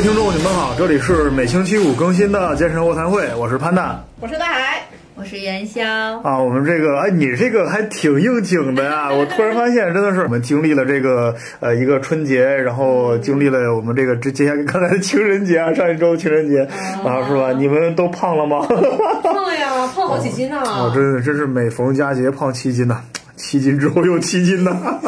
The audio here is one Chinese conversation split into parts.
位听众，你们好，这里是每星期五更新的健身卧谈会，我是潘大我是大海，我是元宵，啊。我们这个，哎，你这个还挺应景的呀！我突然发现，真的是我们经历了这个呃一个春节，然后经历了我们这个这接下来刚才的情人节啊，上一周情人节啊，是吧？你们都胖了吗？胖呀，胖好几斤呢、我真的真是每逢佳节胖七斤呐，七斤之后又七斤呐，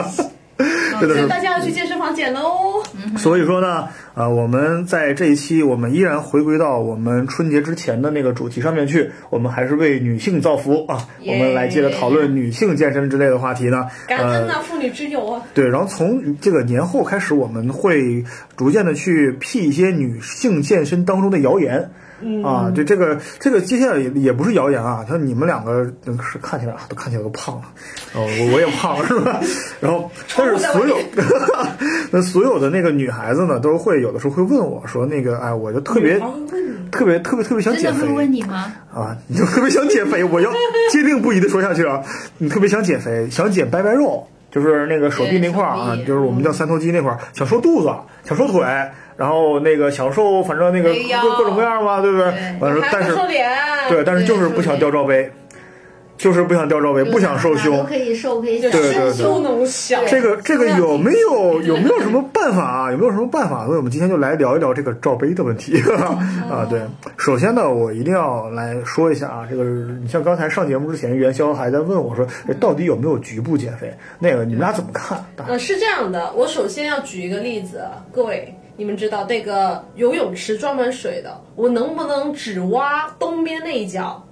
真的是所以大家要去健身房减喽。所以说呢，呃，我们在这一期，我们依然回归到我们春节之前的那个主题上面去，我们还是为女性造福啊，我们来接着讨论女性健身之类的话题呢。呃，感恩呐、妇女之友啊！对，然后从这个年后开始，我们会逐渐的去辟一些女性健身当中的谣言。啊，这这个这个接下来也也不是谣言啊，说你们两个嗯是看起来啊都看起来都胖了，哦，我我也胖了是吧？然后但是所有 那所有的那个女孩子呢，都会有的时候会问我说，那个哎，我就特别特别特别特别想减肥真的会问你吗？啊，你就特别想减肥，我要坚定不移的说下去啊！你特别想减肥，想减白白肉，就是那个手臂那块儿啊就是我们叫三头肌那块儿，想瘦肚子，想瘦腿，然后那个想瘦，反正那个各各种各样吧，对不对？完了，但是对，但是就是不想掉罩杯，就是不想掉罩杯，不想瘦都胸。可以瘦，可以就小对对对身修能小。这个这个有没有 有没有什么办法啊？有没有什么办法？所以我们今天就来聊一聊这个罩杯的问题 啊。对，首先呢，我一定要来说一下啊，这个你像刚才上节目之前，元宵还在问我说，哎到底有没有局部减肥？那个你们俩怎么看？呃，是这样的，我首先要举一个例子，各位，你们知道那个游泳池装满水的，我能不能只挖东边那一角？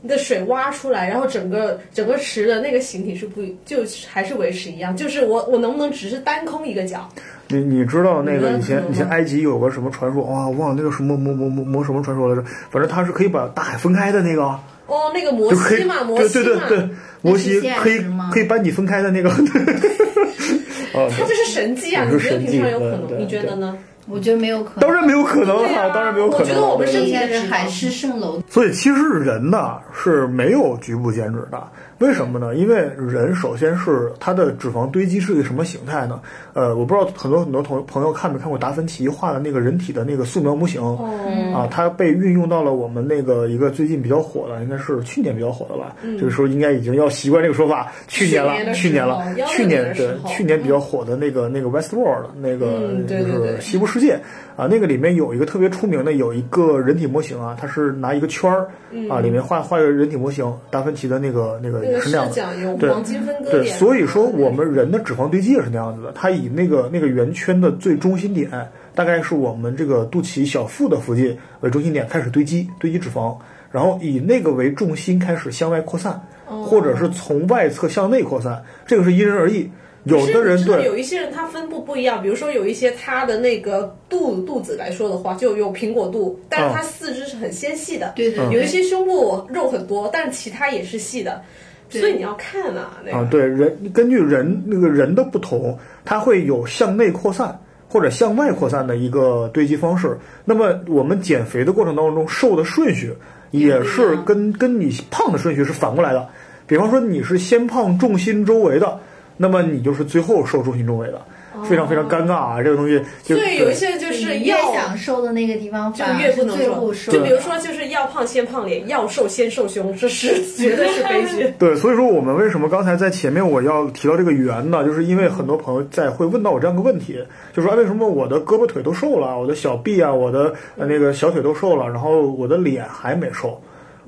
你的水挖出来，然后整个整个池的那个形体是不就还是维持一样？就是我我能不能只是单空一个角？你你知道那个以前以前埃及有个什么传说哇，我忘了那个什么魔魔魔魔什么传说来着？反正它是可以把大海分开的那个。哦，那个摩西嘛，摩对西嘛，对对对，摩西可以可以把你分开的那个。啊，它这是神迹啊！也是你觉得神迹平常有可能？你觉得呢？我觉得没有可能。当然没有可能哈啊啊，当然没有可能。我觉得我们对身体是海市蜃楼。所以其实人呢是没有局部减脂的，为什么呢？因为人首先是它的脂肪堆积是一个什么形态呢？呃，我不知道很多很多同朋友看没看过达芬奇画的那个人体的那个素描模型。哦，啊，它被运用到了我们那个一个最近比较火的，应该是去年比较火的吧。这个时候应该已经要习惯这个说法。去年了，去年了，去年对16年的去年比较火的那个那个 Westworld 那个就是西部世界啊，那个里面有一个特别出名的，有一个人体模型啊，它是拿一个圈儿啊，里面画画一个人体模型，达芬奇的那个那个也是那样有黄金分割对，点，所以说我们人的脂肪堆积也是那样子的，它以那个那个圆圈的最中心点，大概是我们这个肚脐小腹的附近为中心点开始堆积堆积脂肪，然后以那个为重心开始向外扩散，哦或者是从外侧向内扩散，这个是因人而异。有的人对有一些人他分布不一样，比如说有一些他的那个肚肚子来说的话，就有苹果肚，但是他四肢是很纤细的。对对对有一些胸部肉很多，但其他也是细的，所以你要看啊，那个、啊，对人根据人那个人的不同，它会有向内扩散或者向外扩散的一个堆积方式。那么我们减肥的过程当中，瘦的顺序也是跟跟你胖的顺序是反过来的。比方说你是先胖重心周围的，那么你就是最后瘦重心周围的，非常非常尴尬啊！这个东西就所以有一些人就是你越想瘦的那个地方，就反而越不能瘦最后。瘦。就比如说，就是要胖先胖脸，要瘦先瘦胸，这是 绝对是悲剧。对，所以说我们为什么刚才在前面我要提到这个圆呢？就是因为很多朋友在会问到我这样一个问题，就说、哎、为什么我的胳膊腿都瘦了，我的小臂啊，我的呃那个小腿都瘦了，然后我的脸还没瘦，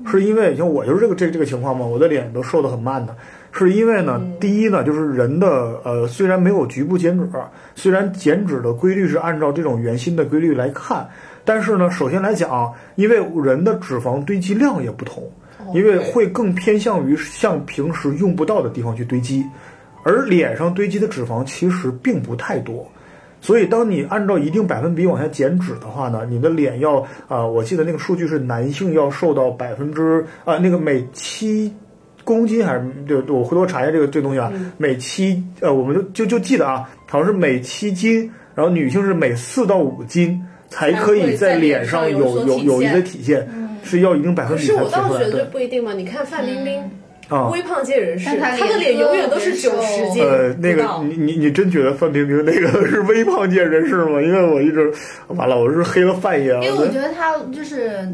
是因为像我就是这个这个这个情况嘛，我的脸都瘦得很慢的。是因为呢，第一呢，就是人的呃，虽然没有局部减脂，虽然减脂的规律是按照这种圆心的规律来看，但是呢，首先来讲，因为人的脂肪堆积量也不同，因为会更偏向于向平时用不到的地方去堆积，而脸上堆积的脂肪其实并不太多。所以，当你按照一定百分比往下减脂的话呢，你的脸要啊、我记得那个数据是男性要瘦到百分之啊，那个每七公斤还是对，我回头查一下这个这个东西啊，每七呃，我们就就就记得啊，好像是每七斤，然后女性是每四到五斤才可以在脸上有有有一个体现，是要一定百分可是比才我倒觉得体出来对。不一定嘛。你看范冰冰，啊微胖界人士，但他他的脸脸永远都是九十斤，呃，那个你你你真觉得范冰冰那个 是微胖界人士吗？因为我一直完了，我是黑了范爷啊。因为我觉得他就是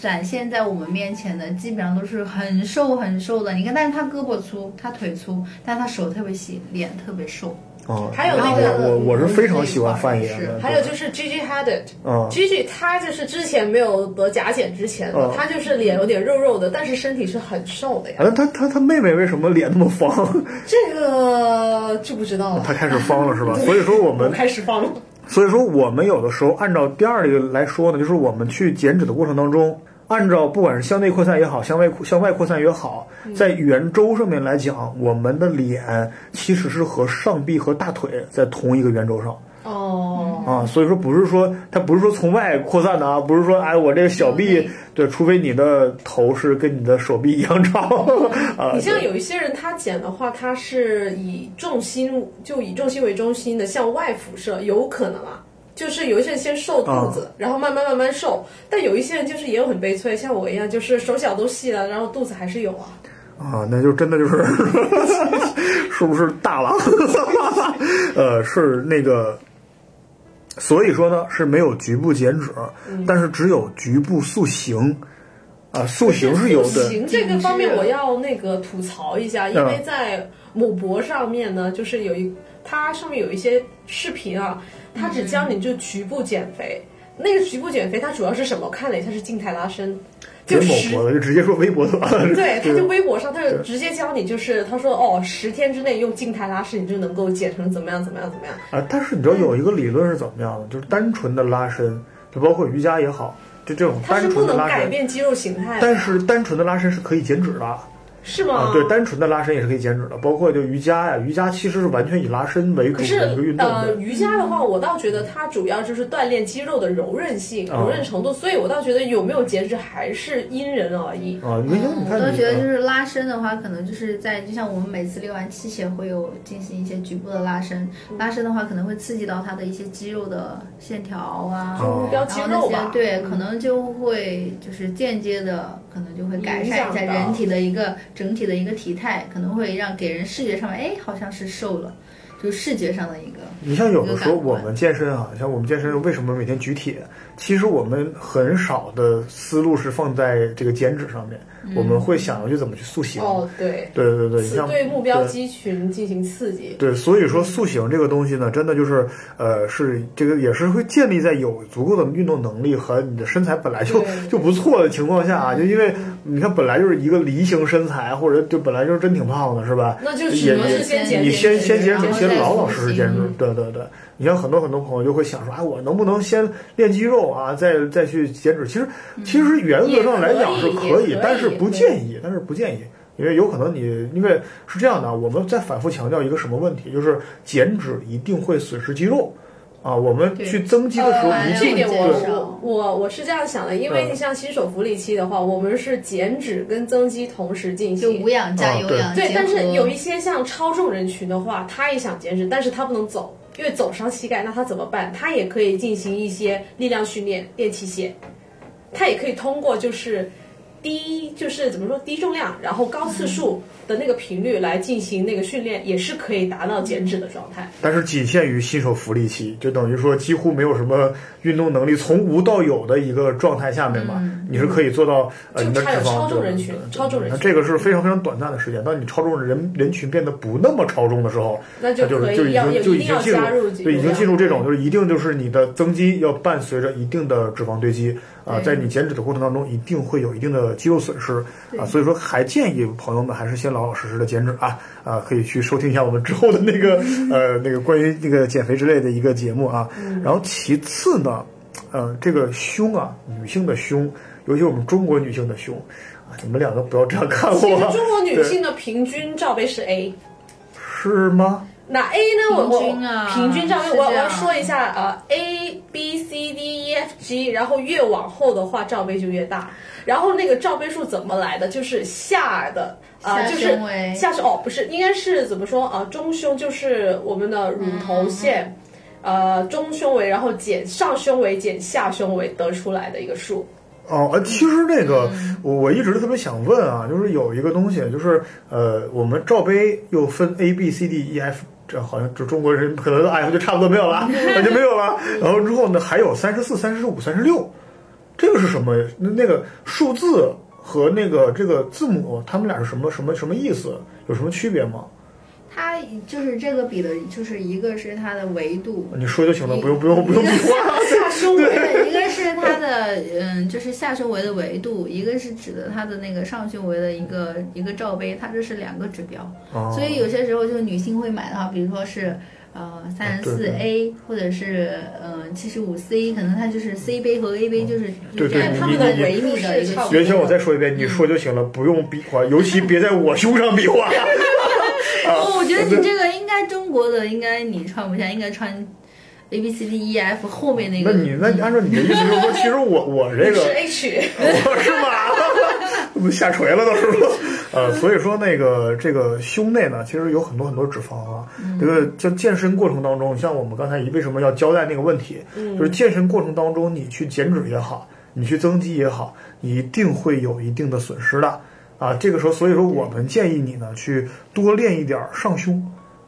展现在我们面前的，基本上都是很瘦很瘦的。你看，但是他胳膊粗，他腿粗，但他手特别细，脸特别瘦。哦，还有那个我我是非常喜欢范爷是的。还有就是 Gigi Hadid，嗯 Gigi 他就是之前没有得甲减之前嗯，他就是脸有点肉肉的，但是身体是很瘦的呀。那，他他他妹妹为什么脸那么方？这个就不知道了。他开始方了是吧？所以说我我们开始方了。所以说，我们有的时候按照第二类来说呢，就是我们去减脂的过程当中，按照不管是向内扩散也好，向外向外扩散也好，在圆周上面来讲，我们的脸其实是和上臂和大腿在同一个圆周上。哦，啊，所以说不是说它不是说从外扩散的啊，不是说哎我这个小臂对，除非你的头是跟你的手臂一样长 啊。你像有一些人，他减的话，他是以重心就以重心为中心的向外辐射，有可能啊。就是有一些人先瘦肚子，然后慢慢慢慢瘦，但有一些人就是也有很悲催，像我一样，就是手脚都细了，然后肚子还是有啊。啊，那就真的就是 是不是大了？呃，是那个。所以说呢，是没有局部减脂，但是只有局部塑形。啊，塑形是有的。塑形这个方面，我要那个吐槽一下，因为嗯在某博上面呢，就是有一它上面有一些视频啊，它只教你就局部减肥。那个局部减肥它主要是什么？我看了一下是静态拉伸，就别某博的，就直接说微博得了。对，他就微博上，他就直接教你，就是他说哦，十天之内用静态拉伸，你就能够减成怎么样怎么样怎么样。啊，但是你知道有一个理论是怎么样的？就是单纯的拉伸，就包括瑜伽也好，就这种单它是不能改变肌肉形态的，但是单纯的拉伸是可以减脂的。是吗？啊，对，单纯的拉伸也是可以减脂的，包括就瑜伽呀，瑜伽其实是完全以拉伸为主可是的一个运动呃，瑜伽的话，我倒觉得它主要就是锻炼肌肉的柔韧性、哦柔韧程度，所以我倒觉得有没有减脂还是因人而异。啊，没有你我看你，都觉得就是拉伸的话，可能就是在就像我们每次练完器械会有进行一些局部的拉伸，拉伸的话可能会刺激到它的一些肌肉的线条啊，哦目标肌然后肉吧，那些对，可能就会就是间接的，可能就会改善一下人体的一个整体的一个体态，可能会让给人视觉上面，哎，好像是瘦了，就视觉上的一个。你像有的时候我们健身啊，像我们健身为什么每天举铁？其实我们很少的思路是放在这个减脂上面，我们会想要去怎么去塑形。哦，对，对对对，你刺像对目标对肌群进行刺激。对，所以说塑形这个东西呢，真的就是，呃，是这个也是会建立在有足够的运动能力和你的身材本来就对就不错的情况下啊，就因为你看本来就是一个梨形身材，或者就本来就是真挺胖的，是吧？那就只也也能是先减你先先减脂，先老老实实减脂，对对对。你像很多很多朋友就会想说，哎，我能不能先练肌肉啊，再再去减脂？其实其实原则上来讲是可以，但是不建议，但是不建议。因为有可能你，因为是这样的，我们在反复强调一个什么问题，就是减脂一定会损失肌肉，啊，我们去增肌的时候呃一定这一点我我我我是这样想的，因为你像新手福利期的话，我们是减脂跟增肌同时进行就无。氧加有氧。对，但是有一些像超重人群的话，他也想减脂，但是他不能走，因为走伤膝盖，那他怎么办？他也可以进行一些力量训练，练器械，他也可以通过就是低就是怎么说低重量，然后高次数的那个频率来进行那个训练，也是可以达到减脂的状态。但是仅限于新手福利期，就等于说几乎没有什么运动能力，从无到有的一个状态下面嘛，你是可以做到呃你的脂肪对超重人群超重人群那这个是非常非常短暂的时间。当你超重人人群变得不那么超重的时候，那就就是就已经就已经进入加入对已经进入这种就是一定就是你的增肌要伴随着一定的脂肪堆积啊，在你减脂的过程当中一定会有一定的肌肉损失啊，所以说还建议朋友们还是先老老实实的减脂啊啊，可以去收听一下我们之后的那个呃那个关于那个减肥之类的一个节目啊。然后其次呢，呃，这个胸啊，女性的胸，尤其我们中国女性的胸啊，你们两个不要这样看我其实啊，中国女性的平均罩杯是 A，是吗？那 A 呢？我我平均啊平均罩杯，我我要说一下啊、呃、，A B C D E F G，然后越往后的话罩杯就越大。然后那个罩杯数怎么来的？就是下的啊、下就是胸围下胸哦，不是，应该是怎么说啊、中胸就是我们的乳头线，嗯呃，中胸围，然后减上胸围减下胸围得出来的一个数。哦，呃，其实那个嗯我我一直特别想问啊，就是有一个东西，就是呃，我们罩杯又分 A B C D E F，这好像就中国人可能 F 就差不多没有了，那就没有了。然后之后呢，还有三十四、三十五、三十六，这个是什么？那那个数字和那个这个字母，它们俩是什么什么什么意思？有什么区别吗？它就是这个比的，就是一个是它的维度，你说就行了，不用不用不用比划。下胸围，对，一个是它的嗯，就是下胸围的维度，一个是指的它的那个上胸围的一个一个罩杯，它这是两个指标。哦。所以有些时候就是女性会买的话，比如说是呃三十四 A 或者是呃七十五 C，可能它就是 C 杯和 A 杯就是对对占它们的你你。微米的一个元宵，我再说一遍，你说就行了，不用比划，尤其别在我胸上比划。哦，我觉得你这个应该中国的应该你穿不下，应该穿 A B C D E F 后面那个。那你那按照你的意思就是说，其实我我这个是 H，我是吗？我下垂了都是说，呃，所以说那个这个胸内呢，其实有很多很多脂肪啊。这个就健身过程当中，像我们刚才为什么要交代那个问题，就是健身过程当中你去减脂也好，你去增肌也好，你一定会有一定的损失的啊。这个时候，所以说我们建议你呢去多练一点儿上胸。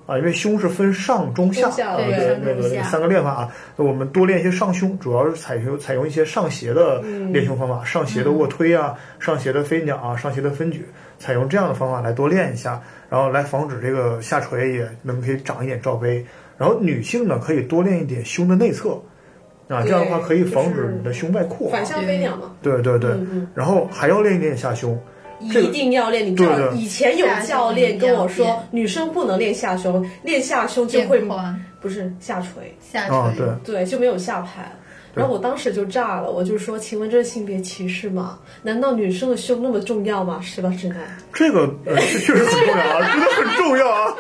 啊，因为胸是分上中下啊，对对那个那三个练法啊，那我们多练一些上胸，主要是采用采用一些上斜的嗯练胸方法，上斜的卧推啊，上斜的飞鸟啊，上斜的分举，采用这样的方法来多练一下，然后来防止这个下垂，也能可以长一点罩杯。然后女性呢，可以多练一点胸的内侧，啊，这样的话可以防止你的胸外扩啊。反向飞鸟嘛，对对对，嗯然后还要练一点下胸。这个一定要练。你知道以前有教练跟我说女生不能练下胸，练下胸就会不是下垂，下啊，垂。对，对，就没有下盘。然后我当时就炸了，我就说：“请问这是性别歧视吗？难道女生的胸那么重要吗？是吧，直男？这个呃确确实很重要啊，真的很重要啊！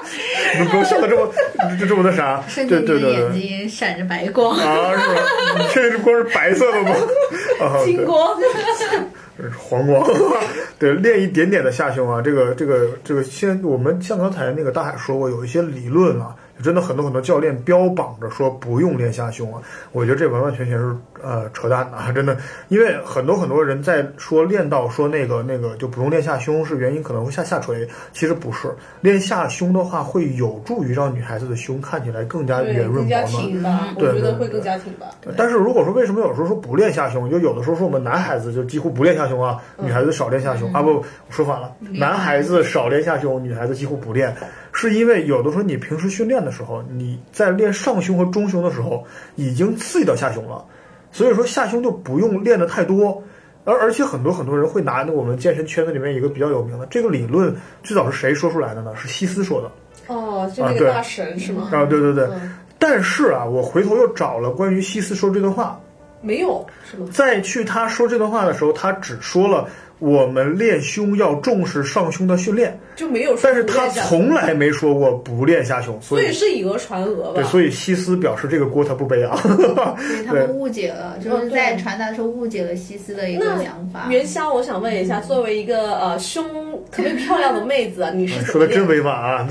你们不要笑得这么这这么那啥，对对对间你的眼。睛闪着白光。啊，是吧？你这光是白色的吗？啊，金光，黄光，对，练一点点的下胸啊，这个这个这个，先我们像刚才那个大海说过，有一些理论啊，真的很多很多教练标榜着说不用练下胸啊，我觉得这完完全全是呃扯淡的啊，真的，因为很多很多人在说练到说那个那个就不用练下胸是原因可能会下下垂，其实不是，练下胸的话会有助于让女孩子的胸看起来更加，圆润饱满。对对对觉得会更加挺拔。但是如果说为什么有时候说不练下胸，就有的时候说我们男孩子就几乎不练下胸啊，女孩子少练下胸、啊不，我说反了，男孩子少练下胸，女孩子几乎不练，是因为有的时候你平时训练的时候，你在练上胸和中胸的时候已经刺激到下胸了，所以说下胸就不用练的太多。而而且很多很多人会拿我们健身圈子里面一个比较有名的这个理论，最早是谁说出来的呢？是西斯说的。哦，就那个大神是吗？啊，对对对。嗯但是啊，我回头又找了关于西斯说这段话，没有是吗？在去他说这段话的时候，他只说了我们练胸要重视上胸的训练，就没有说但是他从来没说过不练下胸，所所以以是以讹传讹吧对，？所以西斯表示这个锅他不背啊。对他 们误解了，就是在传达的时候误解了西斯的一个想法。元宵，我想问一下，作为一个呃胸特别漂亮的妹子，你是说的真练？委婉啊！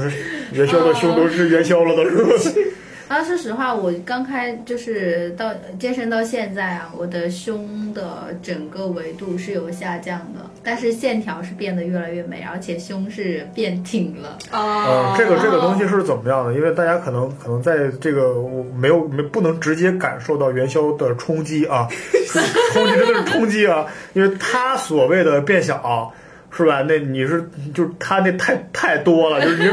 元宵的胸都是元宵了，都是。啊，说实话，我刚开就是到健身到现在啊，我的胸的整个维度是有下降的，但是线条是变得越来越美，而且胸是变挺了。啊呃，这个这个东西是怎么样的？因为大家可能可能在这个我没有没不能直接感受到元宵的冲击啊，冲击真的是冲击啊！因为他所谓的变小。是吧？那你是就是他那太太多了，就是你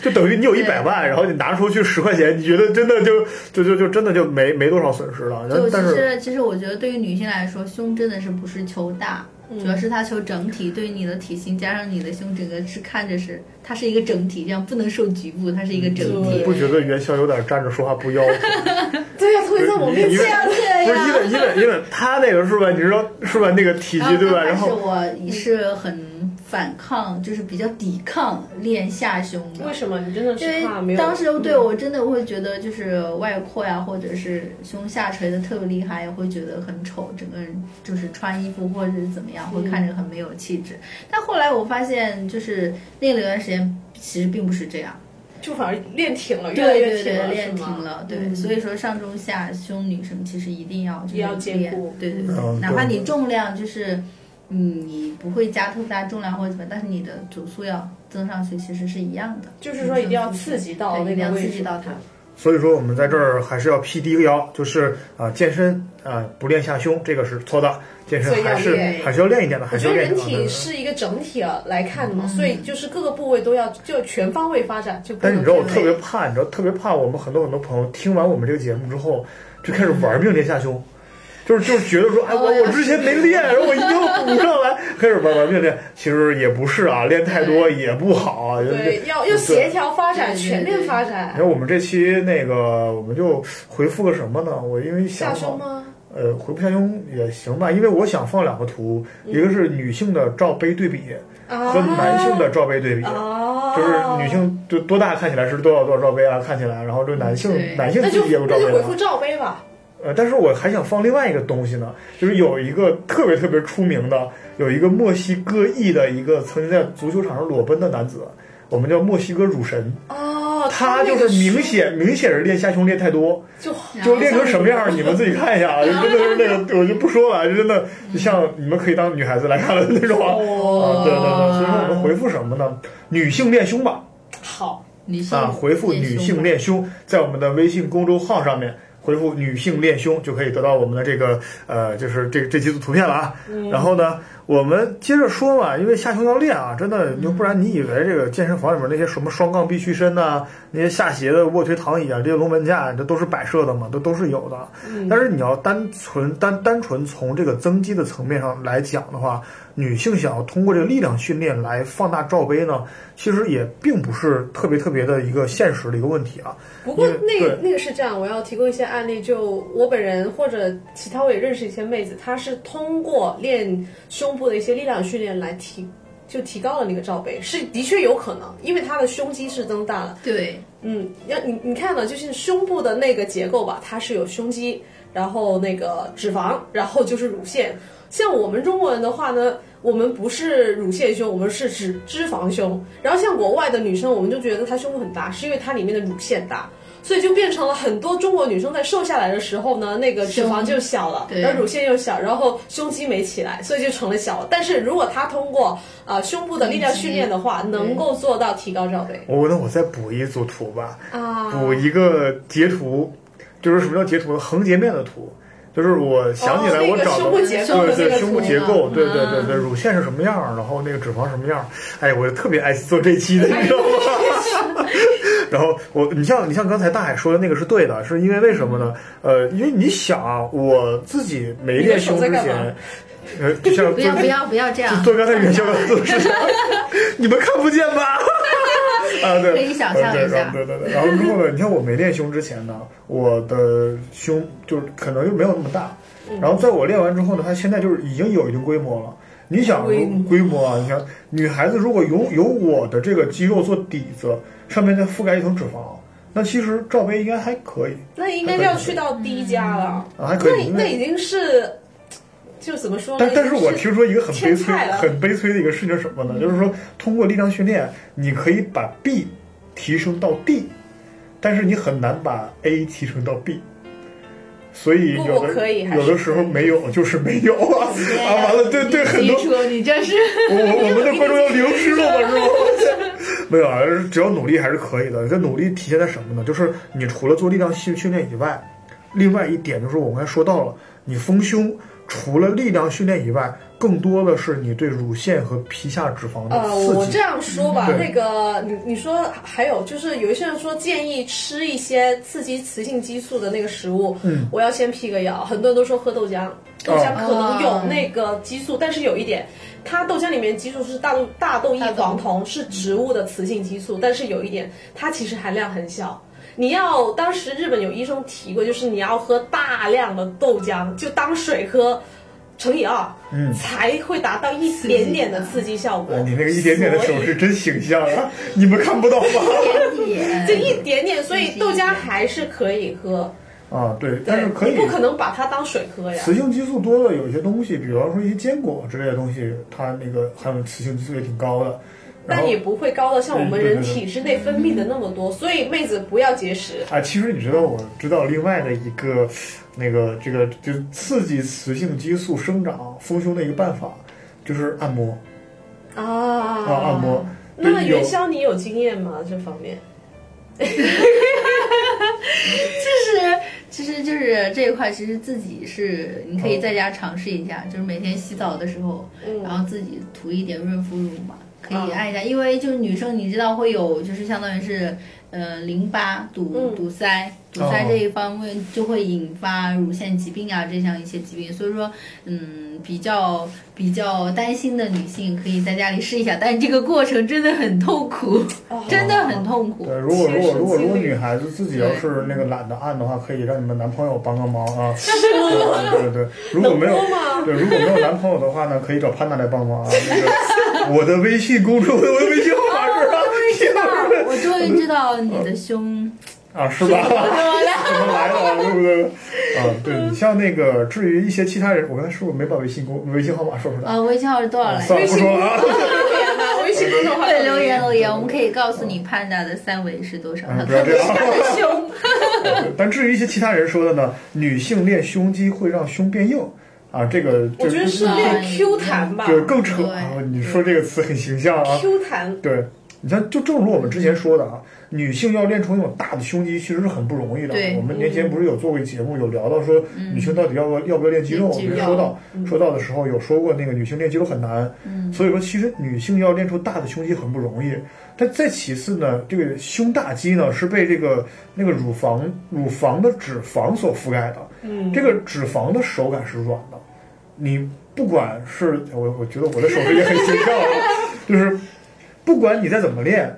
就等于你有一百万，然后你拿出去十块钱，你觉得真的就就就就真的就没没多少损失了。就其但是实其实我觉得对于女性来说，胸真的是不是求大，主要是它求整体。对于你的体型加上你的胸，整个是看着是它是一个整体，这样不能受局部，它是一个整体。不觉得元宵有点站着说话不腰疼？对呀，特别在我面前，不是因为因为因为他那个是吧？你知道是吧？那个体积对吧？然后是我是很反抗，就是比较抵抗练下胸的为。什么你真的因为是怕没有？当时对我真的会觉得，就是外扩呀，或者是胸下垂的特别厉害，会觉得很丑，整个人就是穿衣服或者是怎么样，会看着很没有气质。但后来我发现，就是练了一段时间，其实并不是这样。就反而练挺了，越来对对对，越挺了，练挺了，对，嗯所以说上中下胸女生其实一定要就是也要兼练顾对对对，嗯哪怕你重量就是。嗯，你不会加特别大重量或者怎么，但是你的组数要增上去，其实是一样的。就是说一定要刺激到对一定要那个位置，刺激到它。所以说我们在这儿还是要辟第一个谣，就是啊、健身啊、不练下胸，这个是错的。健身所以还是还是要练一点的，还是要练一点的。体是一个整体啊来看的嘛，所以就是各个部位都要就全方位发展，就不能但是你知道我特别怕，你知道特别怕我们很多很多朋友听完我们这个节目之后，就开始玩命练下胸，就是就是觉得说，哎，我我之前没练，然后我一定要补上来，开始玩玩命练。其实也不是啊，练太多也不好啊。对，要要对协调发展，全面发展然。后我们这期那个，我们就回复个什么呢？我因为想好下胸，吗？呃，回复下胸也行吧，因为我想放两个图，一个是女性的罩杯对比啊和男性的罩杯对比。哦，就是女性就多大看起来是多少多少罩杯啊，看起来，然后这男性男性自己也有罩杯啊那就回复。罩杯吧。呃，但是我还想放另外一个东西呢，就是有一个特别特别出名的，有一个墨西哥裔的一个曾经在足球场上裸奔的男子，我们叫墨西哥乳神，哦，他就是明显明显是练下胸练太多，就就练成什么样儿，你们自己看一下啊，就真的是那个，我就不说了，就真的就像你们可以当女孩子来看的那种啊，哦啊对对对，所以说我们回复什么呢？女性练胸吧，好，女性啊，回复女性练胸，在我们的微信公众号上面回复“女性练胸”，就可以得到我们的这个呃，就是这这几组图片了啊。然后呢，我们接着说嘛，因为下胸要练啊，真的，要不然你以为这个健身房里面那些什么双杠臂屈伸呐、那些下斜的卧推躺椅啊，这些龙门架，这都是摆设的嘛，都都是有的。但是你要单纯单单纯从这个增肌的层面上来讲的话，女性想要通过这个力量训练来放大罩杯呢，其实也并不是特别特别的一个现实的一个问题啊。不过那个那个是这样，我要提供一些案例，就我本人或者其他我也认识一些妹子，她是通过练胸部的一些力量训练来提，就提高了那个罩杯，是的确有可能，因为她的胸肌是增大了。对嗯，要你你看呢，就是胸部的那个结构吧，它是有胸肌，然后那个脂肪，然后就是乳腺。像我们中国人的话呢，我们不是乳腺胸，我们是脂脂肪胸。然后像国外的女生，我们就觉得她胸部很大，是因为它里面的乳腺大。所以就变成了很多中国女生在瘦下来的时候呢，那个脂肪就小了，对然后乳腺又小，然后胸肌没起来，所以就成了小了。但是如果她通过呃胸部的力量训练的话，能够做到提高罩杯我那我再补一组图吧，啊。补一个截图，就是什么叫截图？横截面的图。就是我想起来哦我找的，那个胸部结构的对对，胸部结构，对对嗯对对，乳腺是什么样儿，然后那个脂肪什么样儿，哎，我特别爱做这期的，你知道吗？然后我，你像你像刚才大海说的那个是对的，是因为为什么呢？呃，因为你想啊，我自己没练胸之前，呃，就像 不要不要不要这样，做刚才元宵要做的事情，你们看不见吧？啊，对，可以想象呃一下对对对对。然后之后呢，你看我没练胸之前呢，我的胸就是可能就没有那么大。然后在我练完之后呢，它现在就是已经有一定规模了。你想规模啊？你想女孩子如果有有我的这个肌肉做底子，上面再覆盖一层脂肪，那其实罩杯应该还可以那应该要去到低加了，啊，还可那以。那那已经是，就怎么说呢？但但是我听说一个很悲催、很悲催的一个事情是什么呢？就是说通过力量训练，你可以把 B 提升到 D，但是你很难把 A 提升到 B。所以有的有的时候没有就是没有啊啊！完了，对对，很多你这是我我我们的观众要流失了吗？是吧？没有啊，只要努力还是可以的。这努力体现在什么呢？就是你除了做力量训训练以外，另外一点就是我刚才说到了，你丰胸除了力量训练以外，更多的是你对乳腺和皮下脂肪的呃，刺激。我这样说吧，对那个你你说还有就是有一些人说建议吃一些刺激雌性激素的那个食物，嗯，我要先辟个谣，很多人都说喝豆浆，豆浆可能有哦那个激素，但是有一点，它豆浆里面激素是大豆大豆异黄酮，是植物的雌性激素，但是有一点，它其实含量很小。你要当时日本有医生提过，就是你要喝大量的豆浆，就当水喝，乘以二，嗯才会达到一点点的刺激效果。哎，你那个一点点的手所以势真形象啊！你们看不到吗？一？点点，就一点点，所以豆浆还是可以喝，啊，对，但是可以你不可能把它当水喝呀。雌性激素多的有一些东西，比方说一些坚果之类的东西，它那个含有雌性激素也挺高的。然后但也不会高到像我们人体之内分泌的那么多，所以妹子不要节食。啊，其实你知道，我知道另外的一个那个这个就是刺激雌性激素生长丰胸的一个办法，就是按摩啊，啊按摩。那么元宵，你有经验吗？这方面？就是其实就是这一块，其实自己是你可以在家尝试一下，就是每天洗澡的时候，然嗯，后自己涂一点润肤乳嘛，可啊以按一下，因为就是女生你知道会有就是相当于是呃淋巴堵嗯。堵塞，堵塞这一方面就会引发乳腺疾病啊这样一些疾病，所以说嗯比较比较担心的女性可以在家里试一下，但是这个过程真的很痛苦，哦真的很痛苦。对，如果如果如果如果女孩子自己要是那个懒得按的话，可以让你们男朋友帮个忙啊。对对对，如果没有对如果没有男朋友的话呢，可以找潘娜来帮忙啊。那个我的微信公众，我的微信号码 是吧？我终于知道你的胸啊，是吧？怎么来的，对不对？啊，对你像那个，至于一些其他人，我刚才是不是没把微信公微信号码说出来？啊，微信号是多少来着？算了，不说了啊。留言呐，微信公众号对，留言留言，我们可以告诉你 Panda 的三围是多少，不要这样他的胸。对但至于一些其他人说的呢，女性练胸肌会让胸变硬啊，这个我觉得是啊练 Q 弹吧这个更扯啊！你说这个词很形象啊。，Q 弹。对，你看，就正如我们之前说的啊，女性要练出那种大的胸肌，其实是很不容易的。对我们年前不是有做过一节目，有聊到说女性到底要不要要不要练肌肉？我们说到说到的时候有说过，那个女性练肌肉很难。嗯所以说，其实女性要练出大的胸肌很不容易。但再其次呢，这个胸大肌呢是被这个那个乳房乳房的脂肪所覆盖的。嗯，这个脂肪的手感是软的，你不管是我，我觉得我的手势也很形象啊，就是不管你再怎么练，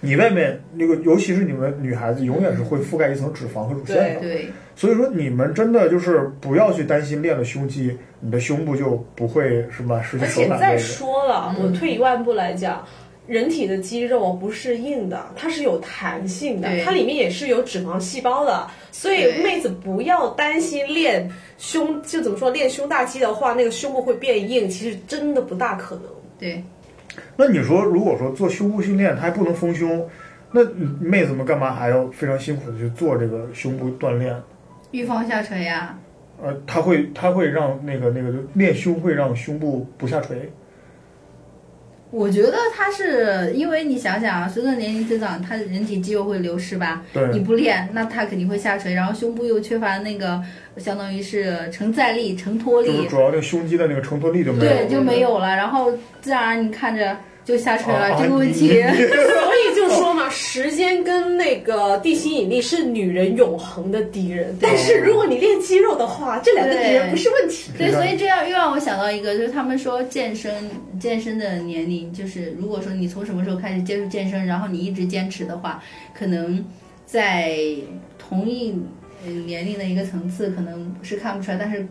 你外面那个，尤其是你们女孩子，永远是会覆盖一层脂肪和乳腺的。对，所以说，你们真的就是不要去担心练了胸肌，你的胸部就不会什么失去而且再手感位置。说了，我退一万步来讲。人体的肌肉不是硬的，它是有弹性的，它里面也是有脂肪细胞的，所以妹子不要担心练胸，就怎么说练胸大肌的话，那个胸部会变硬，其实真的不大可能。对，那你说，如果说做胸部训练，它还不能丰胸，那妹子们干嘛还要非常辛苦的去做这个胸部锻炼？预防下垂呀、呃，它会它会让那个那个就练胸会让胸部不下垂。我觉得它是因为你想想啊，随着年龄增长，它的人体肌肉会流失吧？对你不练，那它肯定会下垂，然后胸部又缺乏那个相当于是承载力、承托力就是，主要那个胸肌的那个承托力就没有了。对，就没有了，然后自然而然你看着就下垂了。啊这个问你题，所以就说嘛，时间跟那个地心引力是女人永恒的敌人。但是如果你练肌肉的话，这两个敌人不是问题。对，所以这样又让我想到一个，就是他们说健身健身的年龄，就是如果说你从什么时候开始接触健身，然后你一直坚持的话，可能在同一呃年龄的一个层次，可能是看不出来，但是。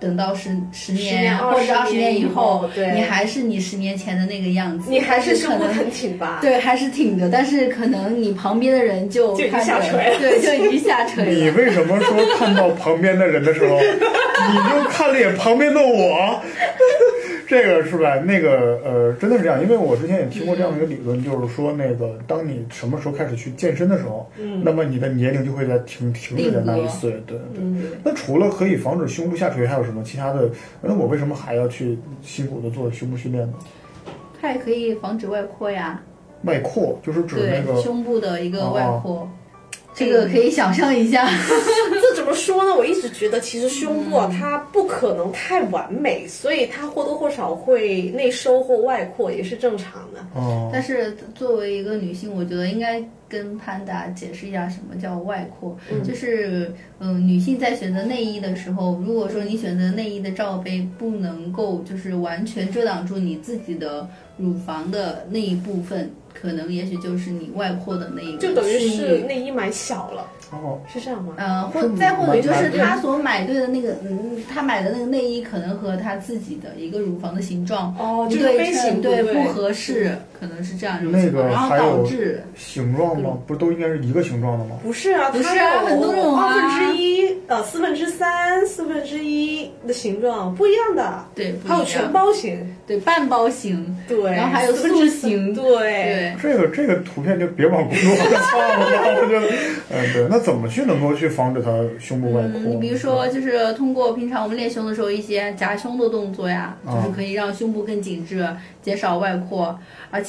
等到十十年年或者二十年以后后，对你还是你十年前的那个样子，你还是胸部可能很挺拔。对，还是挺的，但是可能你旁边的人就就已经看着下垂了对，就已经下 垂了。你为什么说看到旁边的人的时候，你就看了眼旁边的我？这个是吧？那个呃，真的是这样，因为我之前也听过这样一个理论，就是说那个当你什么时候开始去健身的时候，嗯那么你的年龄就会在停停止在那一岁。对对。嗯，那除了可以防止胸部下垂，还有什么其他的？那我为什么还要去辛苦的做胸部训练呢？它也可以防止外扩呀。外扩就是指那个胸部的一个外哦扩，这个可以想象一下。这怎么说呢？我一直觉得，其实胸部啊，它不可能太完美，所以它或多或少会内收或外扩，也是正常的。哦，但是作为一个女性，我觉得应该跟潘达解释一下什么叫外扩，就是嗯、女性在选择内衣的时候，如果说你选择内衣的罩杯不能够就是完全遮挡住你自己的乳房的那一部分，可能也许就是你外扩的那一个就等于是。内衣买小了。哦，是这样吗？呃，或再或者就是他所买对的那个，嗯，他买的那个内衣可能和他自己的一个乳房的形状哦，这个对型对对不合适，可能是这样一种情况，个然后导致形状吗？不都应该是一个形状的吗？不是啊，不是啊它有很多种啊二分之一、呃四分之三、四分之一的形状不一样的，对，还有全包型，对半包型，对，然后还有四分之塑形对，对。这个这个图片就别往公众号上放了吧，我觉得，嗯，对，那怎么去能够去防止它胸部外扩？嗯，你比如说，就是通过平常我们练胸的时候一些夹胸的动作呀，啊就是可以让胸部更紧致，减少外扩，而且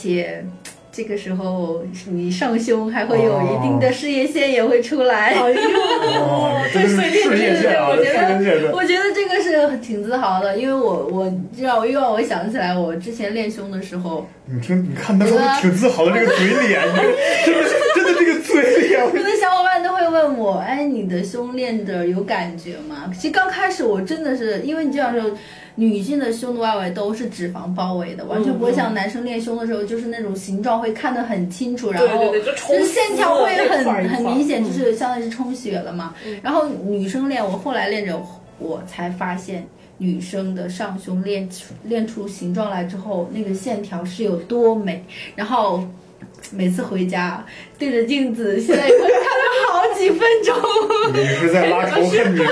这个时候你上胸还会有一定的事业线也会出来。哎哦呦，，这是对事业线啊，事业线得，。我觉得这个是挺自豪的，因为我我让我，又让我想起来我之前练胸的时候，你听，你看他说挺自豪的这个嘴脸，真的真的这个嘴脸，有的小伙伴都会问我，哎，你的胸练着有感觉吗？其实刚开始我真的是，因为你这样说，女性的胸的外围都是脂肪包围的，完全不会像男生练胸的时候，就是那种形状会看得很清楚，然后就是线条会很很明显，嗯就是相当于是充血了嘛。然后女生练，我后来练着，我才发现。女生的上胸练出练出形状来之后，那个线条是有多美。然后每次回家对着镜子，现在看了好几分钟，你是在拉仇恨吗？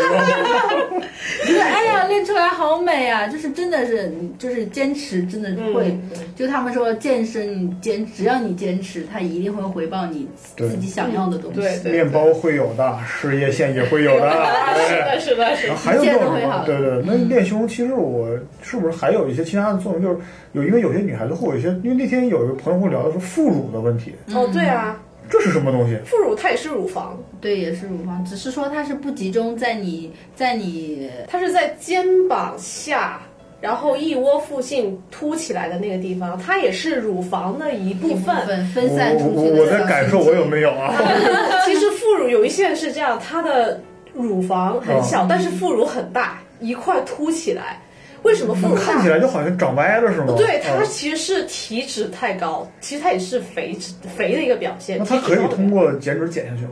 你 说哎呀练出来好美啊！就是真的是，就是坚持真的会。嗯就他们说健身，你坚只要你坚持，它一定会回报你自己想要的东西。对对面包会有的，事业线也会有的。是哎的，是的，是的。还有一一切都种会好对对，那练胸其实我是不是还有一些其他的作用？就是有，因为有些女孩子会有一些，因为那天有一个朋友跟我聊的是副乳的问题，哦，对啊，这是什么东西？副乳它也是乳房，对，也是乳房，只是说它是不集中在你在你它是在肩膀下，然后腋窝附近凸起来的那个地方，它也是乳房的一部分部分。分分散出我我去的小在感受我有没有啊？其实副乳有一些人是这样，它的乳房很小，哦但是副乳很大，一块凸起来。为什么副乳大看起？来就好像长歪了是吗？对，它啊其实是体脂太高，其实它也是肥脂肥的一个表现。那它可以通过减脂减下去吗？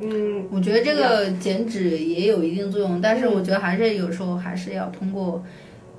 嗯，我觉得这个减脂也有一定作用，但是我觉得还是有时候还是要通过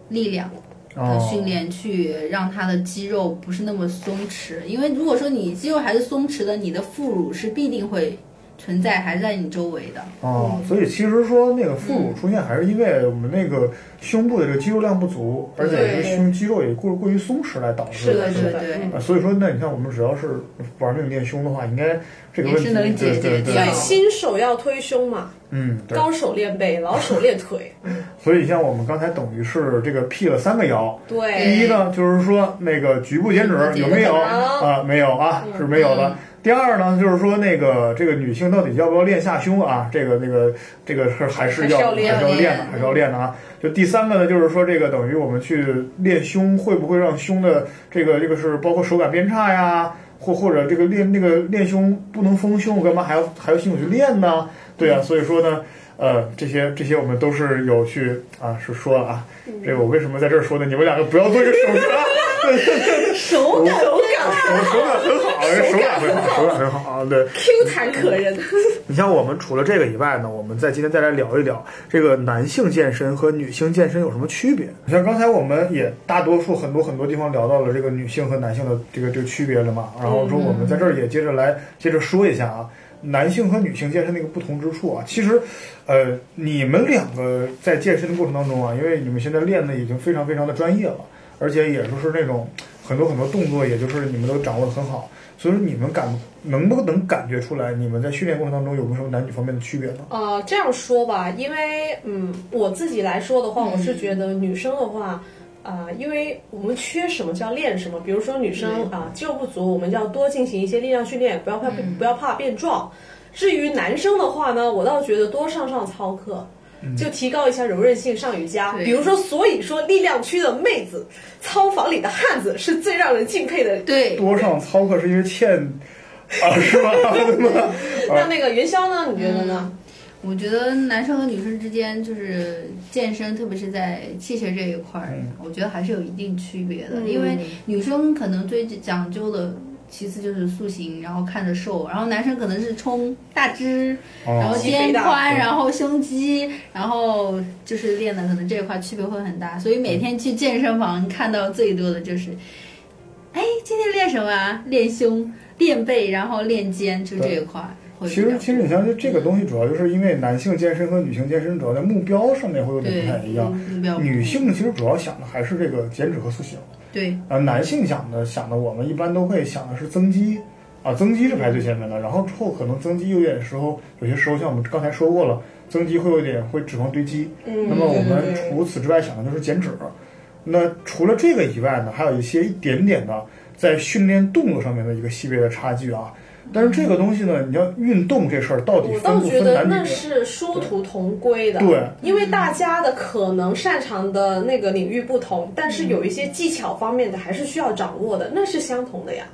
力量的哦，训练去让它的肌肉不是那么松弛。因为如果说你肌肉还是松弛的，你的副乳是必定会存在还在你周围的。哦，所以其实说那个副乳出现，还是因为我们那个胸部的这个肌肉量不足，而且这个胸肌肉也过过于松弛来导致是的，是的，对嗯啊，所以说，那你看，我们只要是玩命练胸的话，应该这个问题也是能解决对对掉所以新手要推胸嘛，嗯，高手练背，老手练腿。所以像我们刚才等于是这个辟了三个谣。对，第一呢，就是说那个局部减脂有没有有啊？没有啊，是没有的。第二呢，就是说那个这个女性到底要不要练下胸啊？这个这个这个是还是要还是要练还是要练的，还是要练的啊。就第三个呢，就是说这个等于我们去练胸，会不会让胸的这个这个是包括手感变差呀？或或者这个练那个练胸不能丰胸，我干嘛还要还要辛苦去练呢？对啊，所以说呢，呃，这些这些我们都是有去啊，是说了啊，这个我为什么在这儿说呢？你们两个不要做一个手势啊。手感手感手手感很好，手感很好，手感很好啊！对，Q 弹可人。你像我们除了这个以外呢，我们在今天再来聊一聊这个男性健身和女性健身有什么区别。你像刚才我们也大多数很多很多地方聊到了这个女性和男性的这个这个区别了嘛，然后说我们在这儿也接着来接着说一下啊。男性和女性健身的一个不同之处啊，其实，呃，你们两个在健身的过程当中啊，因为你们现在练的已经非常非常的专业了，而且也就是那种很多很多动作，也就是你们都掌握的很好，所以说你们感能不能感觉出来，你们在训练过程当中有没有男女方面的区别呢？呃，这样说吧，因为嗯，我自己来说的话，我是觉得女生的话，啊、因为我们缺什么就要练什么。比如说女生啊、肌肉不足，我们就要多进行一些力量训练，不要怕、不要怕变壮。至于男生的话呢，我倒觉得多上上操课。就提高一下柔韧性，上瑜伽。比如说，所以说力量区的妹子，操房里的汉子是最让人敬佩的。对，多上操课是因为欠啊，是吧？那那个元宵呢？你觉得呢？我觉得男生和女生之间就是健身，特别是在器械这一块儿，嗯我觉得还是有一定区别的。嗯因为女生可能最讲究的其次就是塑形，然后看着瘦，然后男生可能是冲大肢，然后哦，肩宽，然后胸肌，然后就是练的可能这一块区别会很大，所以每天去健身房看到最多的就是，哎，今天练什么啊？练胸、练背，然后练肩，就这一块会比较多。其实其实你像这这个东西，主要就是因为男性健身和女性健身主要在目标上面会有点不太一样。目标女性其实主要想的还是这个减脂和塑形，对啊，男性想的想的我们一般都会想的是增肌，啊，增肌是排最前面的，然后之后可能增肌有点时候，有些时候像我们刚才说过了，增肌会有点会脂肪堆积，嗯，那么我们除此之外想的就是减脂。那除了这个以外呢，还有一些一点点的在训练动作上面的一个细微的差距啊。但是这个东西呢，你要运动这事儿到底分不分男女？我倒觉得？那是殊途同归的，对，因为大家的可能擅长的那个领域不同，但是有一些技巧方面的还是需要掌握的，那是相同的呀。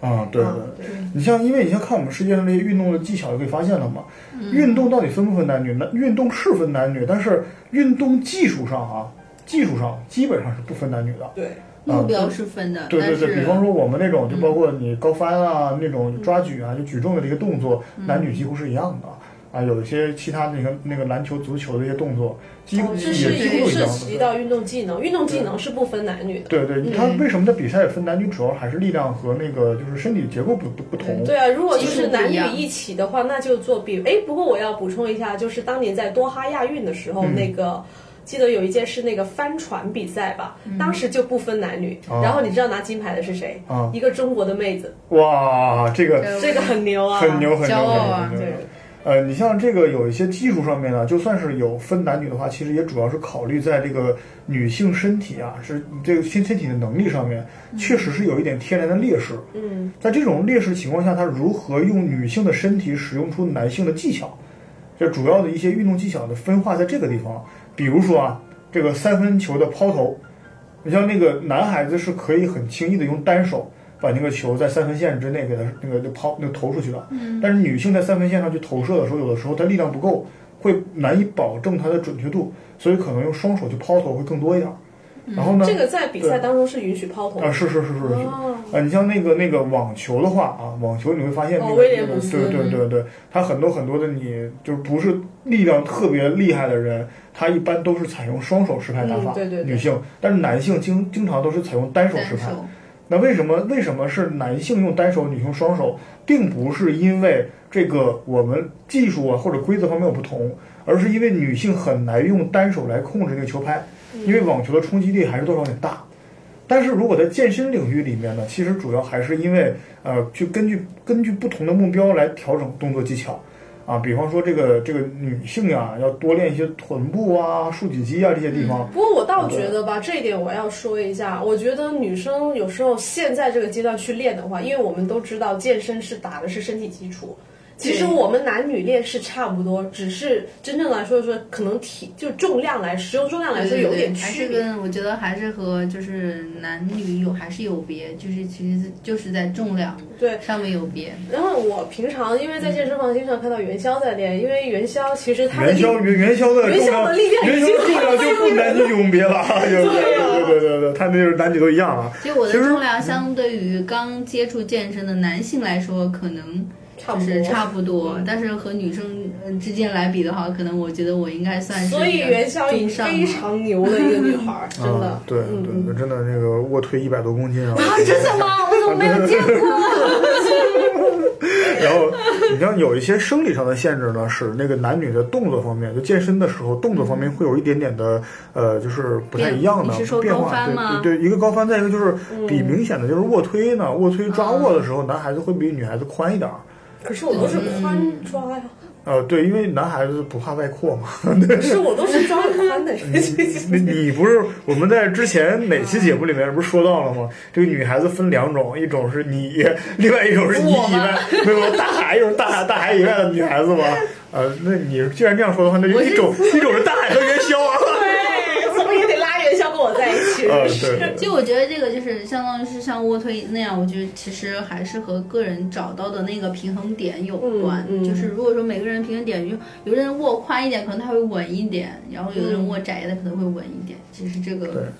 啊，对啊对。你像，因为你像看我们世界上那些运动的技巧，就可以发现了嘛。运动到底分不分男女？男运动是分男女，但是运动技术上啊，技术上基本上是不分男女的。对，目标是分的，对对对，比方说我们那种，就包括你高翻啊，那种抓举啊，就举重的这个动作，男女几乎是一样的。啊，有一些其他那个那个篮球、足球的一些动作，几乎哦，也是几乎涉都一样的。及到运动技能，运动技能是不分男女的。对对，他为什么在比赛分男女，主要还是力量和那个就是身体结构不不不同。对啊，如果就是男女一起的话，那就做比。哎，不过我要补充一下，就是当年在多哈亚运的时候，嗯那个记得有一届是那个帆船比赛吧，当时就不分男女。哦然后你知道拿金牌的是谁？啊一个中国的妹子，哇，这个这这个很牛啊，很牛很牛骄傲很啊牛。很牛对。呃，你像这个有一些技术上面呢，就算是有分男女的话，其实也主要是考虑在这个女性身体啊，是这个身身体的能力上面，确实是有一点天然的劣势。嗯，在这种劣势情况下，她如何用女性的身体使用出男性的技巧，这主要的一些运动技巧的分化在这个地方。比如说啊，这个三分球的抛投，你像那个男孩子是可以很轻易的用单手把那个球在三分线之内给他那个就抛那个投出去的。嗯但是女性在三分线上去投射的时候，有的时候她力量不够，会难以保证她的准确度，所以可能用双手去抛投会更多一点儿。然后呢，这个在比赛当中是允许抛投啊，的。是是是是是。哦啊，你像那个那个网球的话啊，网球你会发现那个、哦那个对对对对，他很多很多的你就是不是力量特别厉害的人，他一般都是采用双手持拍打法，嗯对对对女性，但是男性经经常都是采用单手单持拍。那为什么为什么是男性用单手，女性双手，并不是因为这个我们技术啊或者规则方面有不同，而是因为女性很难用单手来控制那个球拍，因为网球的冲击力还是多少有点大。但是如果在健身领域里面呢，其实主要还是因为呃，去根据根据不同的目标来调整动作技巧。啊，比方说这个这个女性呀，要多练一些臀部啊、竖脊肌啊这些地方。不过我倒觉得吧，这一点我要说一下，我觉得女生有时候现在这个阶段去练的话，因为我们都知道健身是打的是身体基础。其实我们男女练是差不多，只是真正来说说，可能体就重量来使用重量来说有点区别。是跟我觉得还是和就是男女有还是有别，就是其实就是在重量对上面有别。然后我平常因为在健身房经常看到元宵在练，因为元宵其实它的元宵元元宵的元宵重量，的力量元宵经重量就不男女永别了，对对对对对，他那就是男女都一样啊。其实我的重量相对于刚接触健身的男性来说，可能差不多就是差不多，但是和女生嗯之间来比的话，可能我觉得我应该算是所以元宵已经非中上了常牛的一个女孩儿，真的啊，。对嗯对对，真的那个卧推一百多公斤啊。啊，真的吗？我怎么没有见过？然后你像有一些生理上的限制呢，使那个男女的动作方面，就健身的时候动作方面会有一点点的呃，就是不太一样的变化。高翻吗对对对，一个高翻，再一个就是比嗯明显的就是卧推呢，卧推抓握的时候，男孩子会比女孩子宽一点儿。可是我都是宽抓呀，呃，对，因为男孩子不怕外扩嘛。可是我都是抓很宽的人。你你不是我们在之前哪期节目里面不是说到了吗？这个女孩子分两种，一种是你，另外一种是你以外，没有大海，一种是大海大海以外的女孩子嘛。呃，那你既然这样说的话，那就一种 一种是大海和元宵啊。对，怎么也得拉元宵跟我在一起。呃，真是对对就我觉得这个就是相当于是像卧推那样，我觉得其实还是和个人找到的那个平衡点有关。嗯嗯就是如果说每个人平衡点，就有的人握宽一点，可能他会稳一点；然后有的人握窄的可能会稳一点。其实这个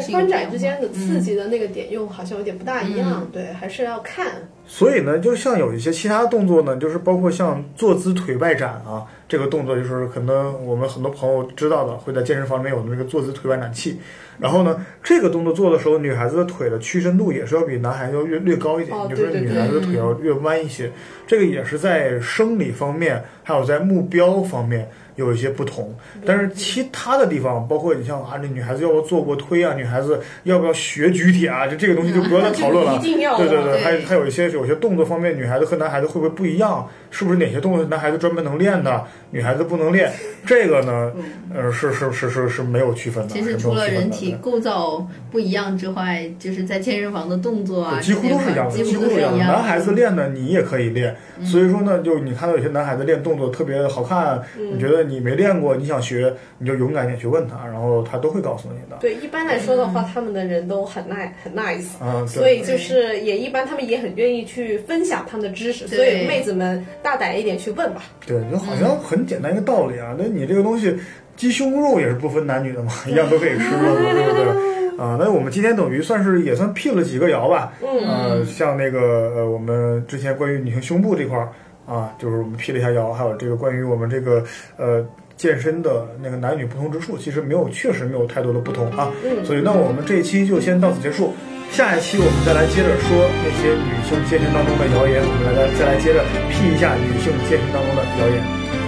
宽窄之间的刺嗯激的那个点又好像有点不大一样，对，还是要看。所以呢，就像有一些其他动作呢，就是包括像坐姿腿外展啊，这个动作就是可能我们很多朋友知道的，会在健身房里面有那个坐姿腿外展器。然后呢，这个动作做的时候，女孩子的腿的屈伸度也是要比男孩子要略略高一点，哦就是女孩子的腿要略弯一些。这个也是在生理方面，还有在目标方面有一些不同。但是其他的地方，包括你像啊，这女孩子要不要做过推啊，女孩子要不要学举铁啊，这这个东西就不要再讨论了。对对对，对还还有一些有些动作方面，女孩子和男孩子会不会不一样？是不是哪些动作男孩子专门能练的，女孩子不能练？这个呢，呃，是是是是是没有区分的。其实除了人体构造不一样之外，就是在健身房的动作啊，几乎都是一样的，几乎都。一样的。男孩子练的你也可以练，所以说呢，就你看到有些男孩子练动作特别好看，你觉得你没练过，你想学，你就勇敢点去问他，然后他都会告诉你的。对，一般来说的话，他们的人都很 nice 很 nice，嗯，所以就是也一般他们也很愿意去分享他们的知识，所以妹子们大胆一点去问吧。对，就好像很简单一个道理啊。那你这个东西，鸡胸肉也是不分男女的嘛，一样都可以吃嘛，对不对？啊，那我们今天等于算是也算辟了几个谣吧。嗯呃，像那个呃，我们之前关于女性胸部这块儿啊，就是我们辟了一下谣，还有这个关于我们这个呃健身的那个男女不同之处，其实没有，确实没有太多的不同啊。嗯所以那我们这一期就先到此结束。下一期我们再来接着说那些女性健身当中的谣言，我们来再再来接着辟一下女性健身当中的谣言。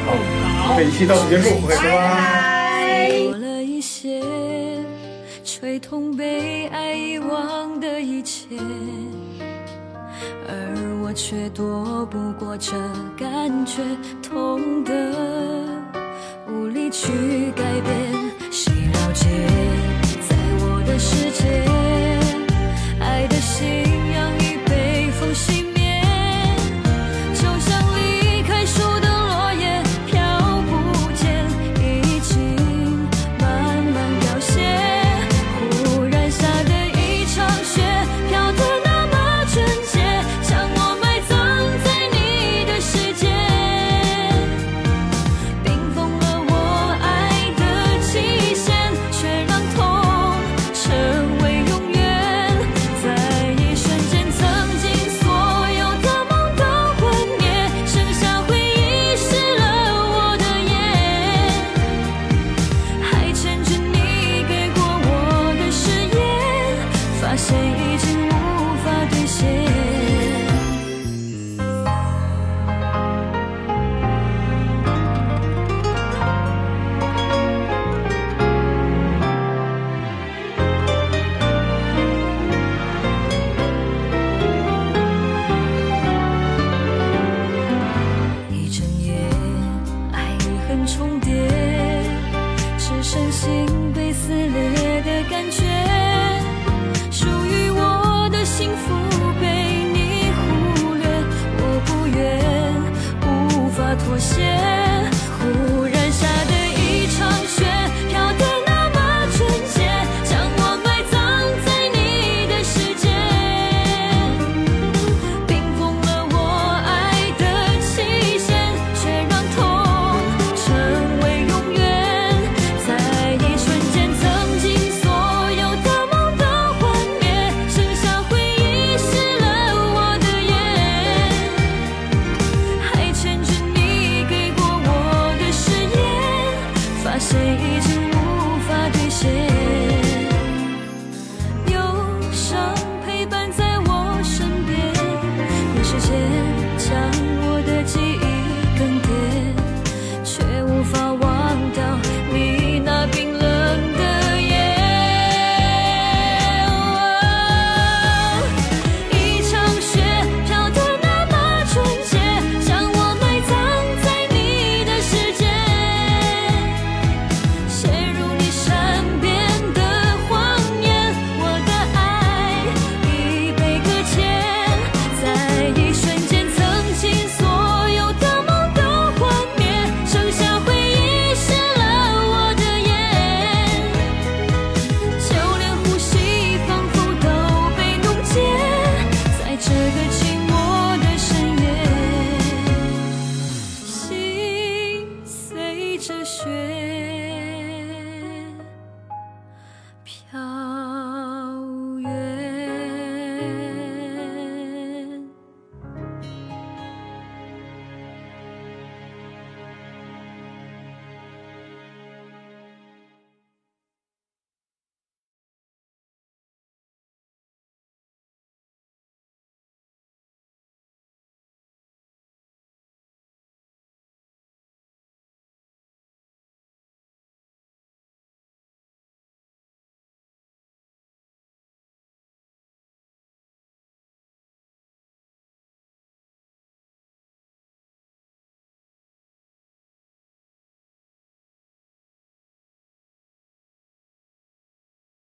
好，这一期到此结束拜拜。多了一些吹痛被爱遗忘的一切，而我却躲不过这感觉痛的无力去改变谁了解？